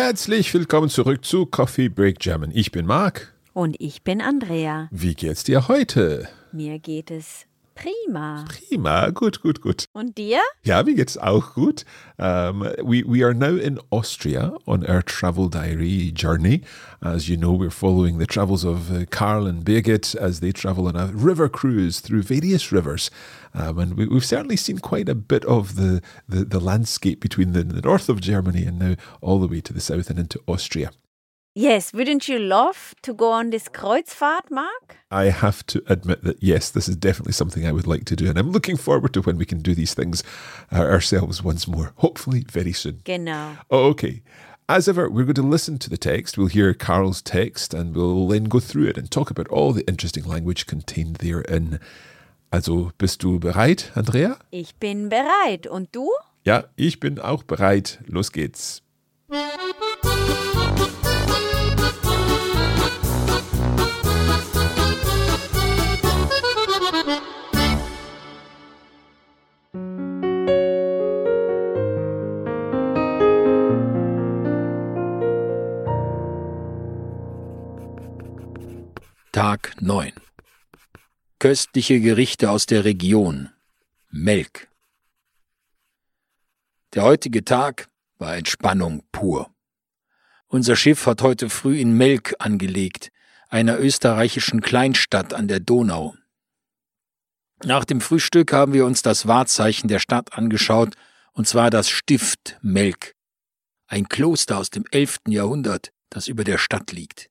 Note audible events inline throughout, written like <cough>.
Herzlich willkommen zurück zu Coffee Break German. Ich bin Marc. Und ich bin Andrea. Wie geht's dir heute? Mir geht es prima. Prima, gut, gut, gut. Und dir? Ja, mir geht's auch gut. Um, we, we are now in Austria on our travel diary journey. As you know, we're following the travels of uh, Karl and Birgit as they travel on a river cruise through various rivers. Um, and we, we've certainly seen quite a bit of the, the, the landscape between the, the north of Germany and now all the way to the south and into Austria. Yes, wouldn't you love to go on this Kreuzfahrt, Mark? I have to admit that yes, this is definitely something I would like to do, and I'm looking forward to when we can do these things uh, ourselves once more, hopefully very soon. Genau. Okay. As ever, we're going to listen to the text. We'll hear Carl's text and we'll then go through it and talk about all the interesting language contained therein. Also, bist du bereit, Andrea? Ich bin bereit. Und du? Ja, ich bin auch bereit. Los geht's. Tag 9 Köstliche Gerichte aus der Region Melk Der heutige Tag war Entspannung pur. Unser Schiff hat heute früh in Melk angelegt, einer österreichischen Kleinstadt an der Donau. Nach dem Frühstück haben wir uns das Wahrzeichen der Stadt angeschaut, und zwar das Stift Melk, ein Kloster aus dem 11. Jahrhundert, das über der Stadt liegt.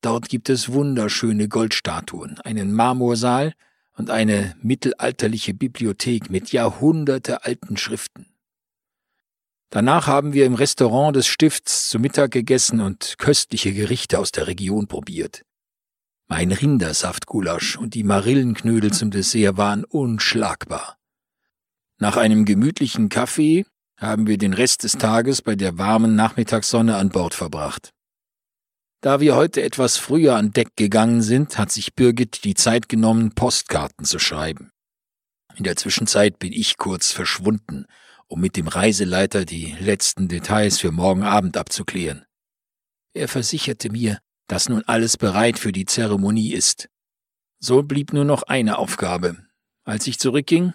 Dort gibt es wunderschöne Goldstatuen, einen Marmorsaal und eine mittelalterliche Bibliothek mit jahrhundertealten Schriften. Danach haben wir im Restaurant des Stifts zu Mittag gegessen und köstliche Gerichte aus der Region probiert. Mein Rindersaftgulasch und die Marillenknödel zum Dessert waren unschlagbar. Nach einem gemütlichen Kaffee haben wir den Rest des Tages bei der warmen Nachmittagssonne an Bord verbracht. Da wir heute etwas früher an Deck gegangen sind, hat sich Birgit die Zeit genommen, Postkarten zu schreiben. In der Zwischenzeit bin ich kurz verschwunden, um mit dem Reiseleiter die letzten Details für morgen Abend abzuklären. Er versicherte mir, dass nun alles bereit für die Zeremonie ist. So blieb nur noch eine Aufgabe. Als ich zurückging,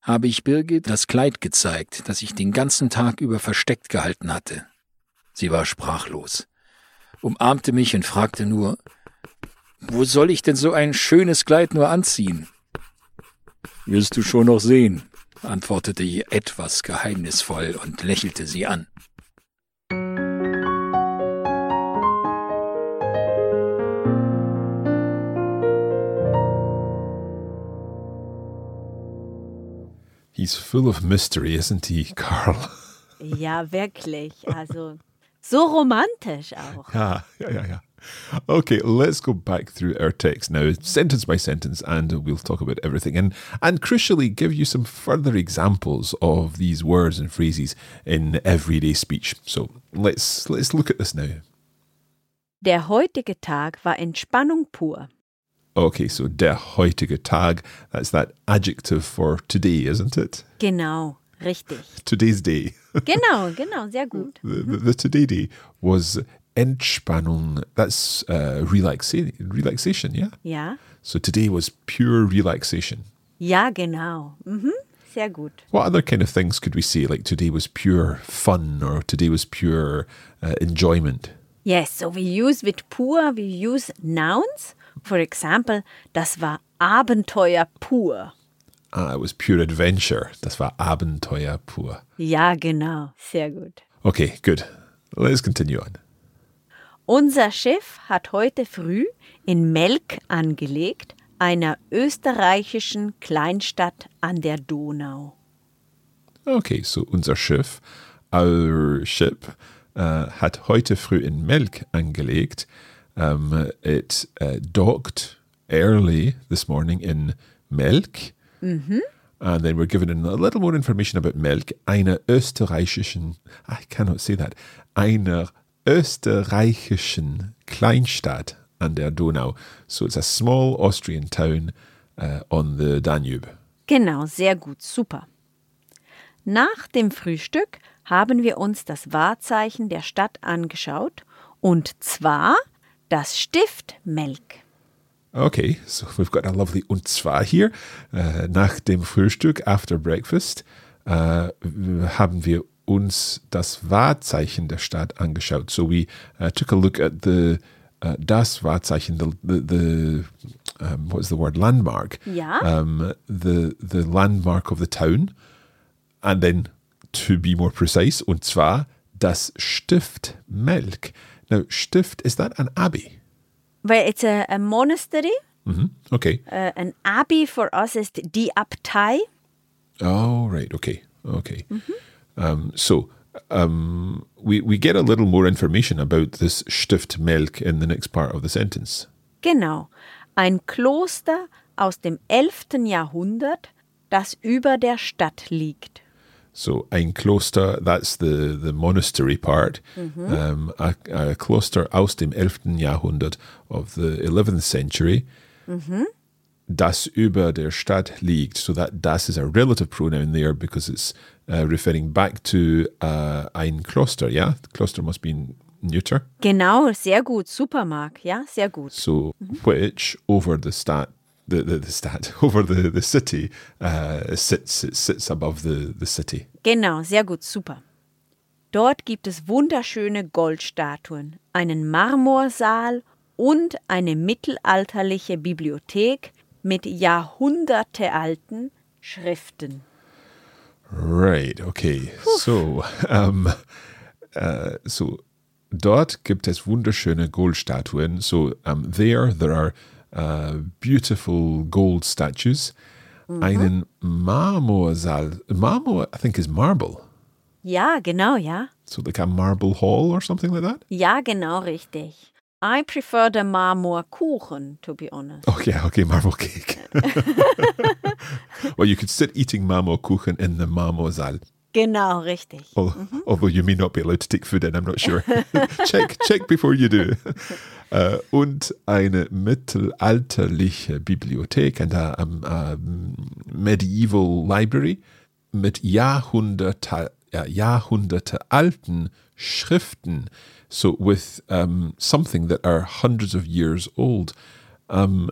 habe ich Birgit das Kleid gezeigt, das ich den ganzen Tag über versteckt gehalten hatte. Sie war sprachlos, umarmte mich und fragte nur, wo soll ich denn so ein schönes Kleid nur anziehen? Wirst du schon noch sehen, antwortete ich etwas geheimnisvoll und lächelte sie an. He's full of mystery, isn't he, Carl? Ja, wirklich. Also, so romantisch auch. Yeah, yeah, yeah, yeah. Okay, let's go back through our text now, sentence by sentence, and we'll talk about everything. And and crucially, give you some further examples of these words and phrases in everyday speech. So let's let's look at this now. Der heutige Tag war Entspannung pur. Okay, so der heutige Tag, that's that adjective for today, isn't it? Genau, richtig. Today's day. Genau, genau, sehr gut. the, the, the today day was Entspannung. That's uh, relaxa- relaxation, yeah? Yeah. So today was pure relaxation. Ja, genau. Mhm. Sehr gut. What other kind of things could we say? Like today was pure fun or today was pure uh, enjoyment? Yes, so we use with pur, we use nouns. For example, das war Abenteuer pur. Ah, it was pure adventure. Das war Abenteuer pur. Ja, genau. Sehr gut. Okay, good. Let's continue on. Unser Schiff hat heute früh in Melk angelegt, einer österreichischen Kleinstadt an der Donau. Okay, so unser Schiff, our ship, uh, hat heute früh in Melk angelegt. Um, it uh, docked early this morning in Melk. And then we're given a little more information about Melk, einer österreichischen, I cannot say that, einer österreichischen Kleinstadt an der Donau. So it's a small Austrian town uh, on the Danube. Genau, sehr gut, super. Nach dem Frühstück haben wir uns das Wahrzeichen der Stadt angeschaut, und zwar das Stift Melk. Okay, so we've got a lovely und zwar here. Uh, nach dem Frühstück, after breakfast, uh, haben wir uns das Wahrzeichen der Stadt angeschaut. So we uh, took a look at the uh, das Wahrzeichen, the the, the um, what is the word landmark? Ja. Um, the the landmark of the town, and then to be more precise, und zwar das Stift Melk. Now, Stift is that an abbey? Well, it's a, a monastery. hmm Okay. Uh, an abbey for us is die Abtei. Oh, right. Okay. Okay. Um, so um, we, we get a little more information about this Stift Melk in the next part of the sentence. Genau. Ein Kloster aus dem 11. Jahrhundert, das über der Stadt liegt. So ein Kloster, that's the, the monastery part. Um, a, a Kloster aus dem 11. Jahrhundert of the 11th century, das über der Stadt liegt. So that das is a relative pronoun there because it's uh, referring back to uh, ein Kloster, yeah? The Kloster must be neuter. Genau, sehr gut, super, Mark. Ja, sehr gut. So, which over the stat, the, the, the stat, <laughs> over the, the city, uh, sits, it sits above the, the city. Genau, sehr gut, super. Dort gibt es wunderschöne Goldstatuen, einen Marmorsaal und eine mittelalterliche Bibliothek mit jahrhundertealten Schriften. Right, okay. So, <laughs> um, uh, so dort gibt es wunderschöne Goldstatuen. So um, there, there are uh, beautiful gold statues. Einen Marmorsaal. Marmor, I think, is marble. Ja, genau, ja. So like a marble hall or something like that? Ja, genau, richtig. I prefer the Marmorkuchen, to be honest. Oh yeah, okay, marble cake. <laughs> well, you could sit eating Marmorkuchen in the Marmorsaal. Genau, richtig. Al- Although you may not be allowed to take food in, I'm not sure. <laughs> check, check before you do. Äh, und eine mittelalterliche Bibliothek, eine um, um, medieval library mit Jahrhunderte, ja, Jahrhunderte alten Schriften. So with um, something that are hundreds of years old. Um,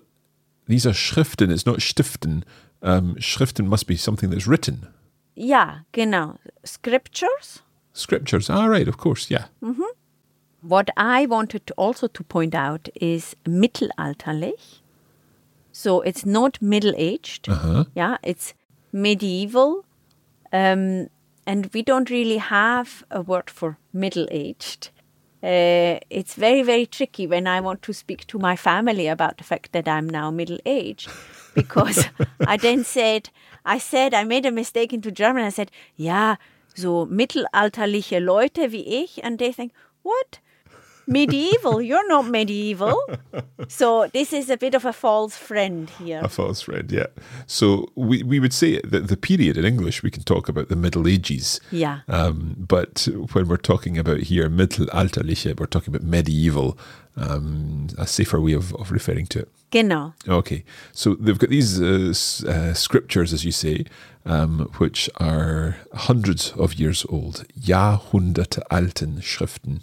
these are Schriften, it's not Stiften. Um, Schriften must be something that's written. Ja, genau. Scriptures. Scriptures. Ah, right, of course, yeah. What I wanted to also to point out is mittelalterlich. So it's not middle aged. Yeah, it's medieval. Um, and we don't really have a word for middle aged. Uh, it's very, very tricky when I want to speak to my family about the fact that I'm now middle aged. Because <laughs> I then said, I said, I made a mistake into German. I said, ja, so mittelalterliche Leute wie ich. And they think, what? Medieval? You're not medieval. So this is a bit of a false friend here. A false friend, yeah. So we, we would say that the period in English, we can talk about the Middle Ages. Yeah. Um, but when we're talking about here mittelalterliche, we're talking about medieval, um, a safer way of, of referring to it. Genau. Okay, so they've got these uh, uh, scriptures, as you say, um, which are hundreds of years old. Jahrhunderte alten Schriften.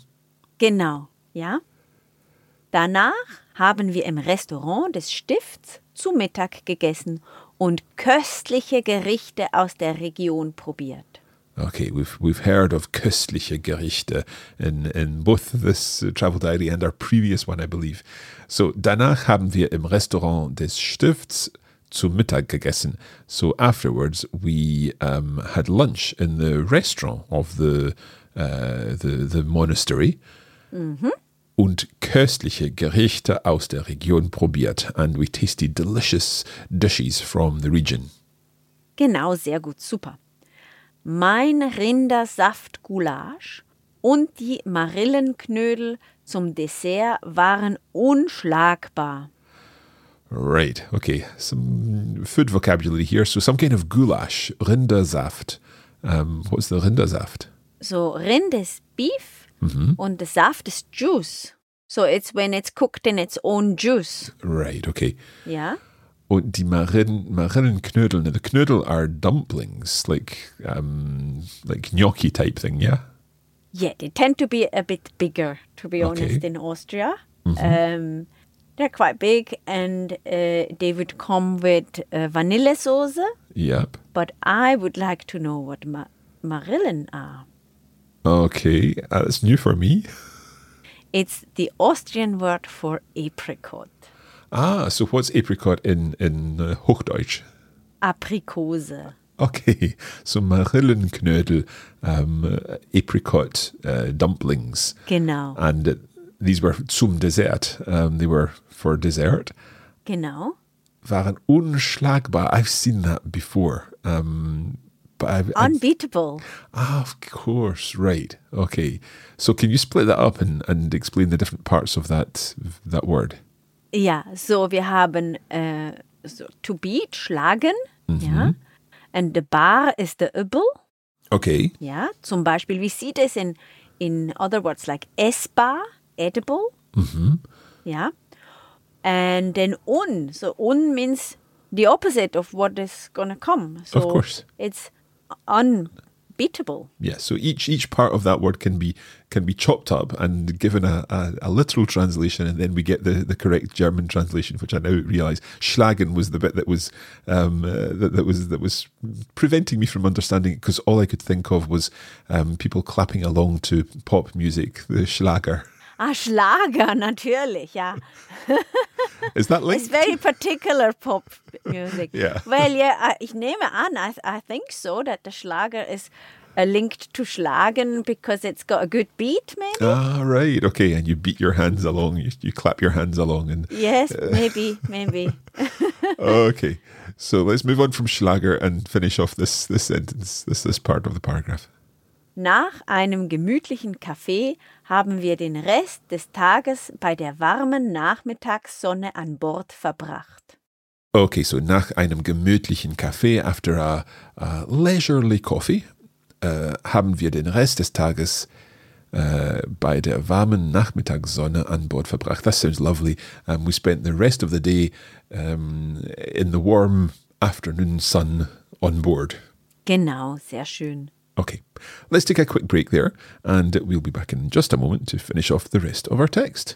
Genau. Ja. Danach haben wir im Restaurant des Stifts zu Mittag gegessen und köstliche Gerichte aus der Region probiert. Okay, we've we've heard of köstliche Gerichte in, in both this travel diary and our previous one, I believe. So danach haben wir im Restaurant des Stifts zu Mittag gegessen. So afterwards, we um, had lunch in the restaurant of the uh, the, the monastery. Und köstliche Gerichte aus der Region probiert. And we tasted delicious dishes from the region. Genau, sehr gut, super. Mein Rindersaftgulasch und die Marillenknödel zum Dessert waren unschlagbar. Right. Okay. Some food vocabulary here. So some kind of goulash, Rindersaft. Um, what's the Rindersaft? So, Rind ist Beef und der Saft ist Juice. So, it's when it's cooked in its own juice. Right. Okay. Yeah. Und die Marillen, Marillenknödel. Now the knödel are dumplings, like um, like gnocchi type thing. Yeah. Yeah, they tend to be a bit bigger, to be Okay. honest, in Austria. Um, they're quite big and uh, they would come with uh, vanilla sauce. Yep. But I would like to know what ma- Marillen are. Okay. Uh, that's new for me. It's the Austrian word for apricot. Ah, so what's apricot in in uh, Hochdeutsch? Aprikose. Okay, so Marillenknödel, um, uh, apricot uh, dumplings, Genau, and uh, these were zum Dessert. Um, they were for dessert. genau. Waren unschlagbar. I've seen that before. Um, but I've, I've Unbeatable. ah, of course, right. Okay, so can you split that up and, and explain the different parts of that that word? Ja, so wir haben äh, so, to beat, schlagen. Ja. And the bar is the übel. Okay, Ja, zum Beispiel, we see this in, in other words like essbar, edible. Ja. And then un. So un means the opposite of what is gonna come. So of course. It's unbeatable. Yeah, so each each part of that word can be can be chopped up and given a, a, a literal translation, and then we get the, the correct German translation, which I now realise schlagen was the bit that was um, uh, that, that was that was preventing me from understanding it because all I could think of was um, people clapping along to pop music, the Schlager. Ah, Schlager, natürlich, ja. Is that It's very particular pop music. Yeah. Well, yeah, I, ich nehme an, I, I think so, that the Schlager is uh, linked to Schlagen because it's got a good beat, maybe? Ah, right. Okay, and you beat your hands along, you, you clap your hands along, and yes, maybe, maybe. <laughs> okay. So let's move on from Schlager and finish off this this sentence, this this part of the paragraph. Nach einem gemütlichen Kaffee haben wir den Rest des Tages bei der warmen Nachmittagssonne an Bord verbracht. Okay, so nach einem gemütlichen Kaffee, after a, a leisurely coffee, äh, haben wir den Rest des Tages äh, bei der warmen Nachmittagssonne an Bord verbracht. That sounds lovely. Um, we spent the rest of the day um, in the warm afternoon sun on board. Genau, sehr schön. Okay, let's take a quick break there, and we'll be back in just a moment to finish off the rest of our text.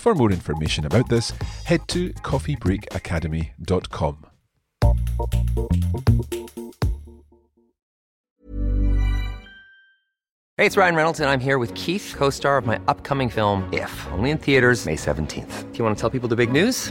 For more information about this, head to coffeebreakacademy.com. Hey, it's Ryan Reynolds, and I'm here with Keith, co star of my upcoming film, If, only in theaters, May 17th. Do you want to tell people the big news?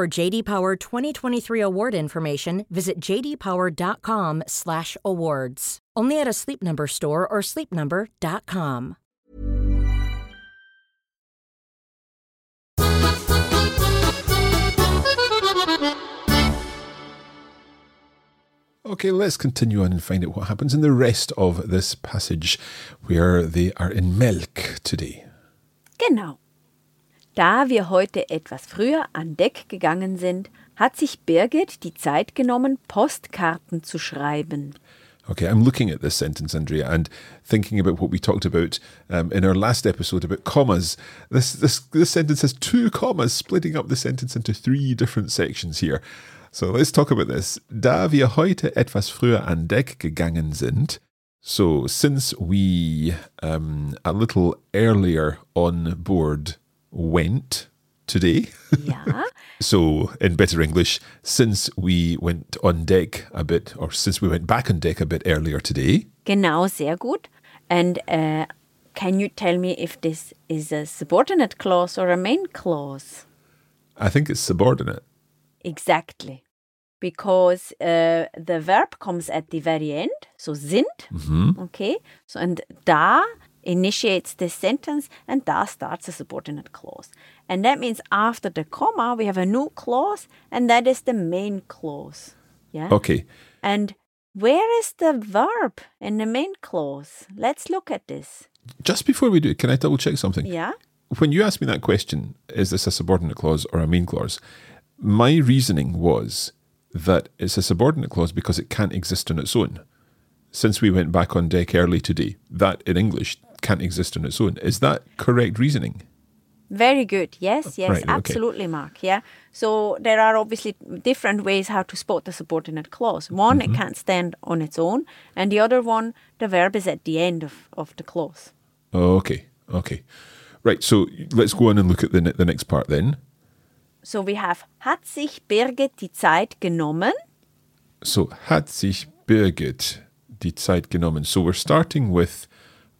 For JD Power 2023 award information, visit jdpower.com/awards. Only at a Sleep Number store or sleepnumber.com. Okay, let's continue on and find out what happens in the rest of this passage where they are in Melk today. Genau. Da wir heute etwas früher an Deck gegangen sind, hat sich Birgit die Zeit genommen, Postkarten zu schreiben. Okay, I'm looking at this sentence, Andrea, and thinking about what we talked about um, in our last episode about commas. This, this this sentence has two commas, splitting up the sentence into three different sections here. So let's talk about this. Da wir heute etwas früher an Deck gegangen sind, so since we um, a little earlier on board went today. Ja, <laughs> So, in better English, since we went on deck a bit, or since we went back on deck a bit earlier today, genau, sehr gut. And uh, can you tell me if this is a subordinate clause or a main clause? I think it's subordinate. Exactly. Because uh, the verb comes at the very end, so sind. Okay. So, and da initiates this sentence, and thus starts a subordinate clause. And that means after the comma, we have a new clause, and that is the main clause. Yeah. Okay, And where is the verb in the main clause? Let's look at this. just before we do, can I double check something? Yeah. When you asked me that question, is this a subordinate clause or a main clause? My reasoning was that it's a subordinate clause because it can't exist on its own. Since we went back on deck early today, that in English can't exist on its own. Is that correct reasoning? Very good. Yes, yes, Right, okay. absolutely, Mark. Yeah. So there are obviously different ways how to spot the subordinate clause. One, Mm-hmm. it can't stand on its own, and the other one, the verb is at the end of, of the clause. Okay, okay. Right, so let's go on and look at the, ne- the next part then. So we have hat sich Birgit die Zeit genommen. So, hat sich Birgit die Zeit genommen? So, we're starting with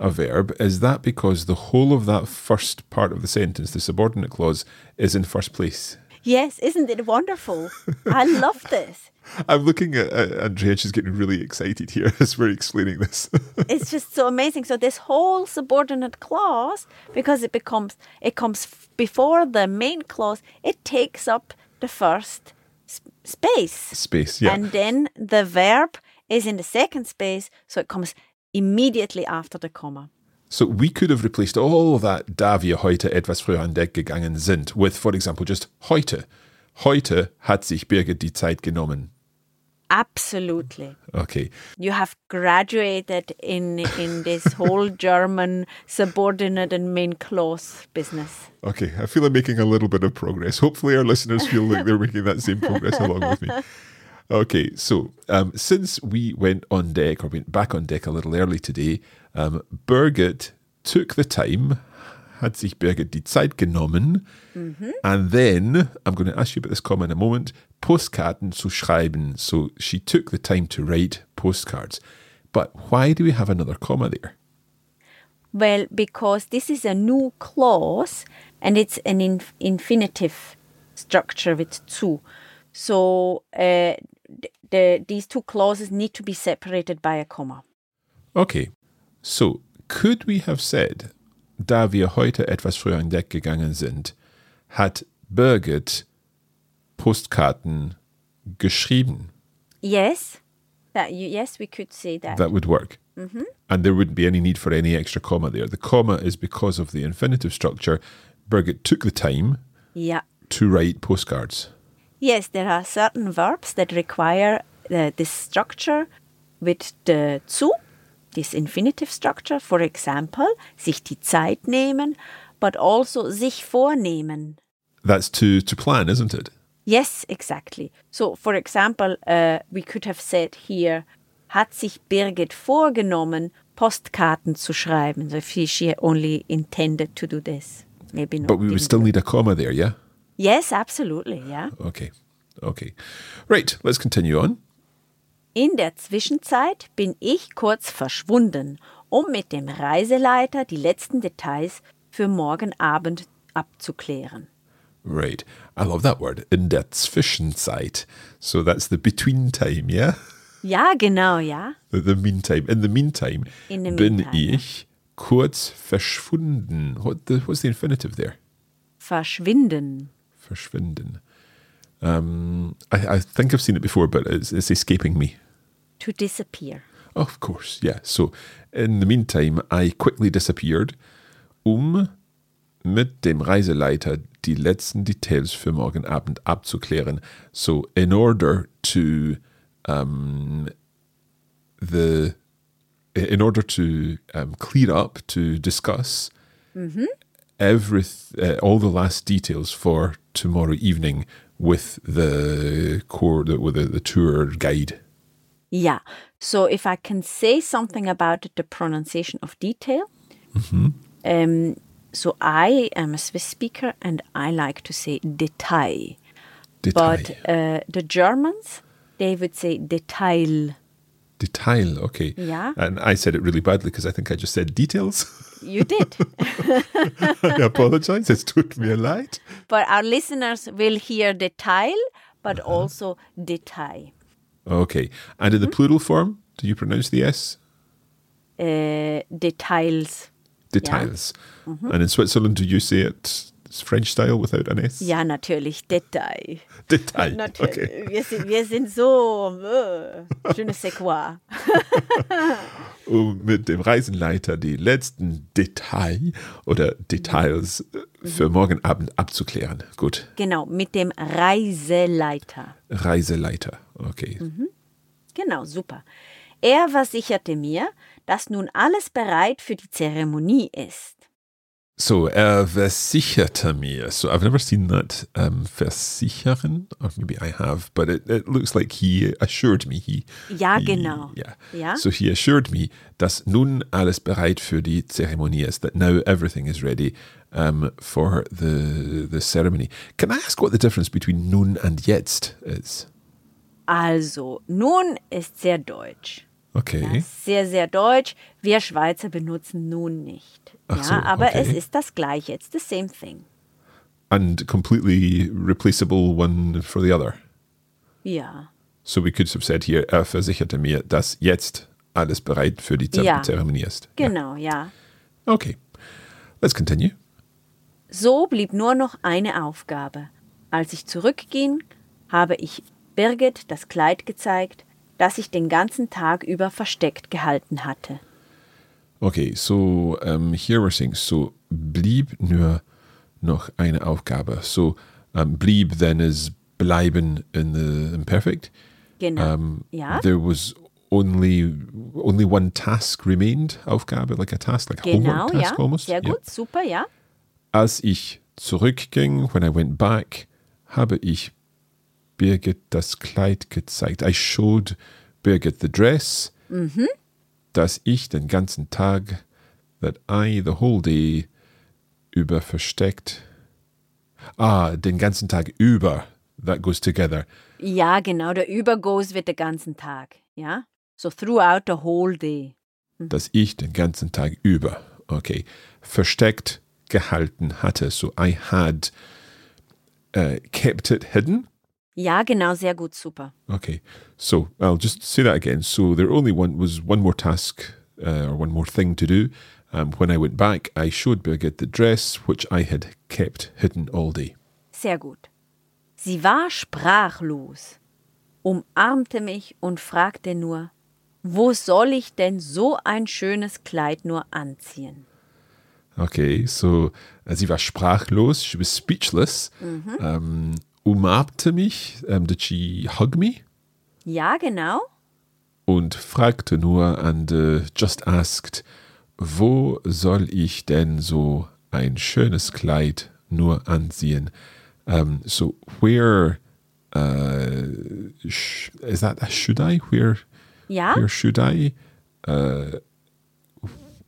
a verb. Is that because the whole of that first part of the sentence, the subordinate clause, is in first place? Yes, isn't it wonderful? <laughs> I love this. I'm looking at, at Andrea, she's getting really excited here <laughs> as we're explaining this. <laughs> it's just so amazing. So this whole subordinate clause, because it becomes it comes f- before the main clause, it takes up the first s- space, Space, yeah. and then the verb is in the second space, so it comes immediately after the comma. So we could have replaced all that da wir heute etwas früher an Deck gegangen sind with, for example, just heute. Heute hat sich Birgit die Zeit genommen. Absolutely. Okay. You have graduated in in this whole <laughs> German subordinate and main clause business. Okay, I feel I'm making a little bit of progress. Hopefully, our listeners feel like they're making that same progress along with me. <laughs> Okay, so um, since we went on deck or went back on deck a little early today, um, Birgit took the time, hat sich Birgit die Zeit genommen, and then I'm going to ask you about this comma in a moment. Postkarten zu schreiben. So she took the time to write postcards. But why do we have another comma there? Well, because this is a new clause and it's an inf- infinitive structure with zu. So uh, the, these two clauses need to be separated by a comma. Okay, so could we have said, da wir heute etwas früher an Deck gegangen sind, hat Birgit Postkarten geschrieben? Yes, that you, yes, we could say that. That would work. Mm-hmm. And there wouldn't be any need for any extra comma there. The comma is because of the infinitive structure. Birgit took the time yeah. to write postcards. Yes, there are certain verbs that require uh, this structure with the zu, this infinitive structure. For example, sich die Zeit nehmen, but also sich vornehmen. That's to, to plan, isn't it? Yes, exactly. So, for example, uh, we could have said here, hat sich Birgit vorgenommen, Postkarten zu schreiben. So, if she, she only intended to do this, maybe not. But we would still need a comma there, yeah? Yes, absolutely. Yeah. Okay. Okay. Right, let's continue on. In der Zwischenzeit bin ich kurz verschwunden, um mit dem Reiseleiter die letzten Details für morgen Abend abzuklären. Right. I love that word. In der Zwischenzeit. So that's the between time, yeah? Ja, genau, ja. The, the meantime. In the meantime In the bin meantime, ich kurz verschwunden. What the, what's the infinitive there? Verschwinden. Verschwinden. Um, I, I think I've seen it before, but it's, it's escaping me. To disappear. Of course, yeah. So, in the meantime, I quickly disappeared, um mit dem Reiseleiter die letzten Details für morgen Abend abzuklären. So, in order to um, the in order to um, clear up to discuss every uh, all the last details for tomorrow evening with the core the, with the, the tour guide. Yeah. so if I can say something about the pronunciation of detail. Hmm. Um, so I am a Swiss speaker and I like to say Detail. But Detail. uh, the Germans, they would say Detail. Detail, okay. Yeah. And I said it really badly because I think I just said details. <laughs> You did. <laughs> I apologize. Es tut mir leid. but our listeners will hear Detail, but uh-huh. also Detail. Okay. And in the mm-hmm. plural form, do you pronounce the S? Uh, details. Details. Mm-hmm. And in Switzerland, do you say it French style without an S? Ja, natürlich, Detail. Detail. Natürlich. Okay. Wir, sind, wir sind so, äh, je ne sais quoi. Um mit dem Reisenleiter die letzten Detail oder Details äh, für morgen Abend abzuklären. Gut. Genau, mit dem Reiseleiter. Reiseleiter. Okay. Genau, super. Er versicherte mir, dass nun alles bereit für die Zeremonie ist. So, er versicherte mir. So, I've never seen that um, versichern, or maybe I have, but it, it looks like he assured me. He, Ja, he- genau. Yeah. Ja. So, he assured me, dass nun alles bereit für die Zeremonie ist, that now everything is ready um, for the, the ceremony. Can I ask what the difference between nun and jetzt is? Also, nun ist sehr deutsch. Okay. Ja, sehr, sehr deutsch. Wir Schweizer benutzen nun nicht. Ja, so, aber okay. es ist das Gleiche. It's the same thing. And completely replaceable one for the other. Ja. So, we could have said here, er versicherte mir, dass jetzt alles bereit für die Zer Ja. Zeremonie ist. Genau, ja. Okay. Let's continue. So blieb nur noch eine Aufgabe. Als ich zurückging, habe ich Birgit das Kleid gezeigt, das ich den ganzen Tag über versteckt gehalten hatte. Okay, so um, here we're saying, so blieb nur noch eine Aufgabe. So um, blieb then is bleiben in the imperfect. Genau. Um, ja, There was only only one task remained, Aufgabe, like a task, like a genau, homework task ja. almost. Sehr Yeah. gut, super, ja. Als ich zurückging, when I went back, habe ich Birgit das Kleid gezeigt. I showed Birgit the dress, dass ich den ganzen Tag, that I the whole day über versteckt. Ah, den ganzen Tag über. That goes together. Ja, genau, der Übergoes wird den ganzen Tag, ja. So throughout the whole day. Dass ich den ganzen Tag über, okay, versteckt gehalten hatte. So I had uh, kept it hidden. Ja, genau, sehr gut, super. Okay, so I'll just say that again. So there only one was one more task uh, or one more thing to do. Um, when I went back, I showed Birgit the dress which I had kept hidden all day. Sehr gut. Sie war sprachlos, umarmte mich und fragte nur, wo soll ich denn so ein schönes Kleid nur anziehen? Okay, so uh, sie war sprachlos, she was speechless. Um, umarmte mich, um, did she hug me? Ja, genau. Und fragte nur and uh, just asked, wo soll ich denn so ein schönes Kleid nur anziehen? Um, so where uh, sh- is that a should I? Where Ja, where should I? Uh,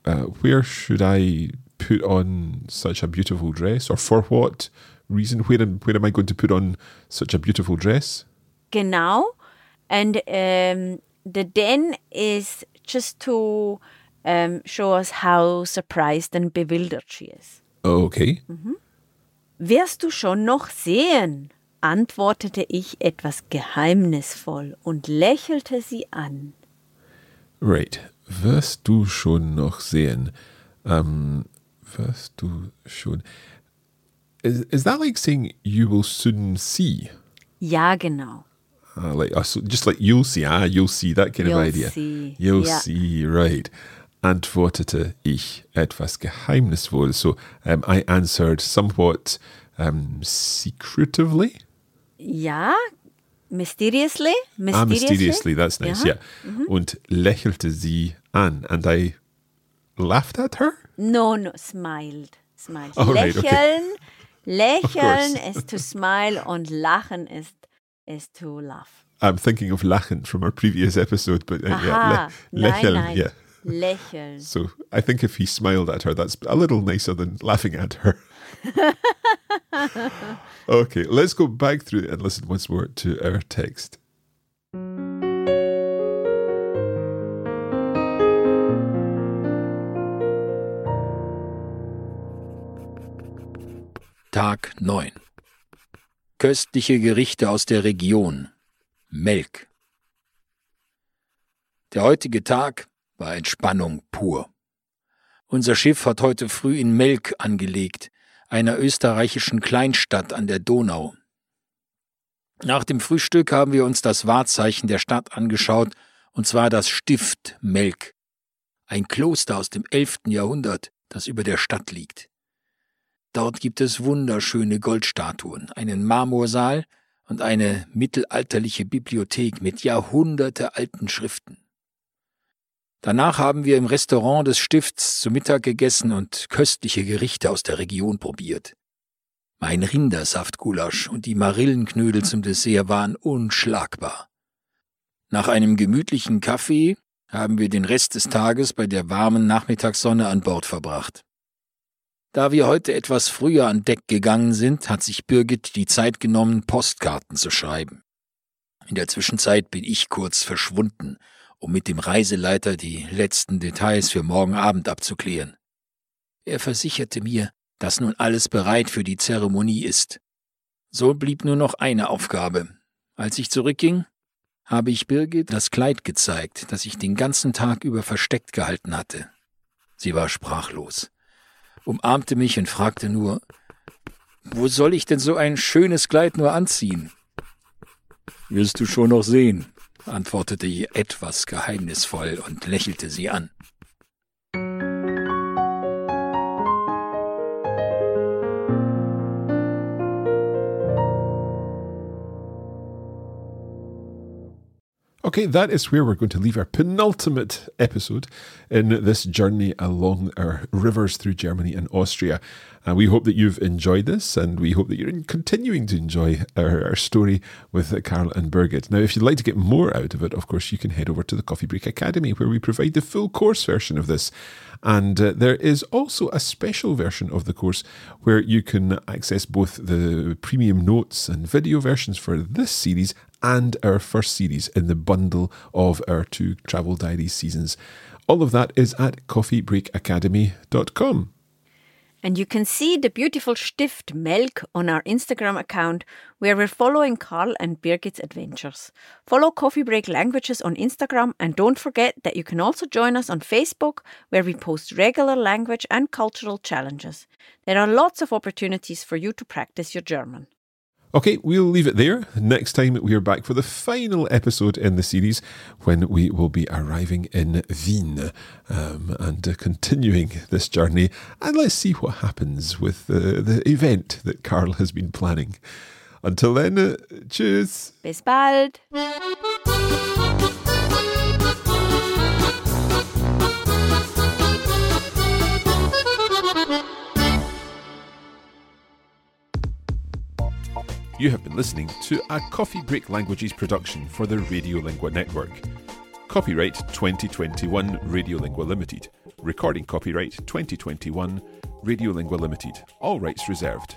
uh, where should I put on such a beautiful dress, or for what reason? Where am, where am I going to put on such a beautiful dress? genau. And um, the den is just to um, show us how surprised and bewildered she is. Okay. Wirst du schon noch sehen? antwortete ich etwas geheimnisvoll und lächelte sie an. Right. Wirst du schon noch sehen? Um, wirst du schon. Is, is that like saying you will soon see? Ja, genau. Uh, like uh, so just like you'll see, ah, you'll see that kind You'll of idea. see, You'll yeah. see, right. Antwortete ich etwas geheimnisvoll. So um, I answered somewhat um, secretively. Ja, mysteriously. Ah, mysteriously, that's nice, Ja. yeah. Und lächelte sie an. And I laughed at her? No, no, smiled. Smiled. Oh, right, okay. Lächeln, lächeln course. ist to smile und lachen ist, is to laugh. I'm thinking of lachen from our previous episode, but uh, Aha, yeah, le- lächeln, nein. yeah. Lächeln. So I think if he smiled at her, that's a little nicer than laughing at her. <laughs> okay, let's go back through and listen once more to our text. Tag 9. Köstliche Gerichte aus der Region. Melk. Der heutige Tag war Entspannung pur. Unser Schiff hat heute früh in Melk angelegt, einer österreichischen Kleinstadt an der Donau. Nach dem Frühstück haben wir uns das Wahrzeichen der Stadt angeschaut, und zwar das Stift Melk, ein Kloster aus dem 11. Jahrhundert, das über der Stadt liegt. Dort gibt es wunderschöne Goldstatuen, einen Marmorsaal und eine mittelalterliche Bibliothek mit jahrhundertealten Schriften. Danach haben wir im Restaurant des Stifts zu Mittag gegessen und köstliche Gerichte aus der Region probiert. Mein Rindersaftgulasch und die Marillenknödel zum Dessert waren unschlagbar. Nach einem gemütlichen Kaffee haben wir den Rest des Tages bei der warmen Nachmittagssonne an Bord verbracht. Da wir heute etwas früher an Deck gegangen sind, hat sich Birgit die Zeit genommen, Postkarten zu schreiben. In der Zwischenzeit bin ich kurz verschwunden, um mit dem Reiseleiter die letzten Details für morgen Abend abzuklären. Er versicherte mir, dass nun alles bereit für die Zeremonie ist. So blieb nur noch eine Aufgabe. Als ich zurückging, habe ich Birgit das Kleid gezeigt, das ich den ganzen Tag über versteckt gehalten hatte. Sie war sprachlos umarmte mich und fragte nur, wo soll ich denn so ein schönes Kleid nur anziehen? Wirst du schon noch sehen, antwortete ich etwas geheimnisvoll und lächelte sie an. Okay, that is where we're going to leave our penultimate episode in this journey along our rivers through Germany and Austria. And we hope that you've enjoyed this, and we hope that you're continuing to enjoy our, our story with Carl and Birgit. Now, if you'd like to get more out of it, of course, you can head over to the Coffee Break Academy, where we provide the full course version of this. And uh, there is also a special version of the course where you can access both the premium notes and video versions for this series and our first series in the bundle of our two travel diaries seasons. All of that is at coffeebreakacademy.com. And you can see the beautiful Stift Melk on our Instagram account where we're following Carl and Birgit's adventures. Follow Coffee Break Languages on Instagram and don't forget that you can also join us on Facebook where we post regular language and cultural challenges. There are lots of opportunities for you to practice your German. Okay, we'll leave it there. Next time we are back for the final episode in the series when we will be arriving in Wien um, and uh, continuing this journey. And let's see what happens with the, the event that Carl has been planning. Until then, uh, cheers. Bis bald! You have been listening to a Coffee Break Languages production for the Radiolingua Network. Copyright 2021 Radiolingua Limited. Recording copyright 2021 Radiolingua Limited. All rights reserved.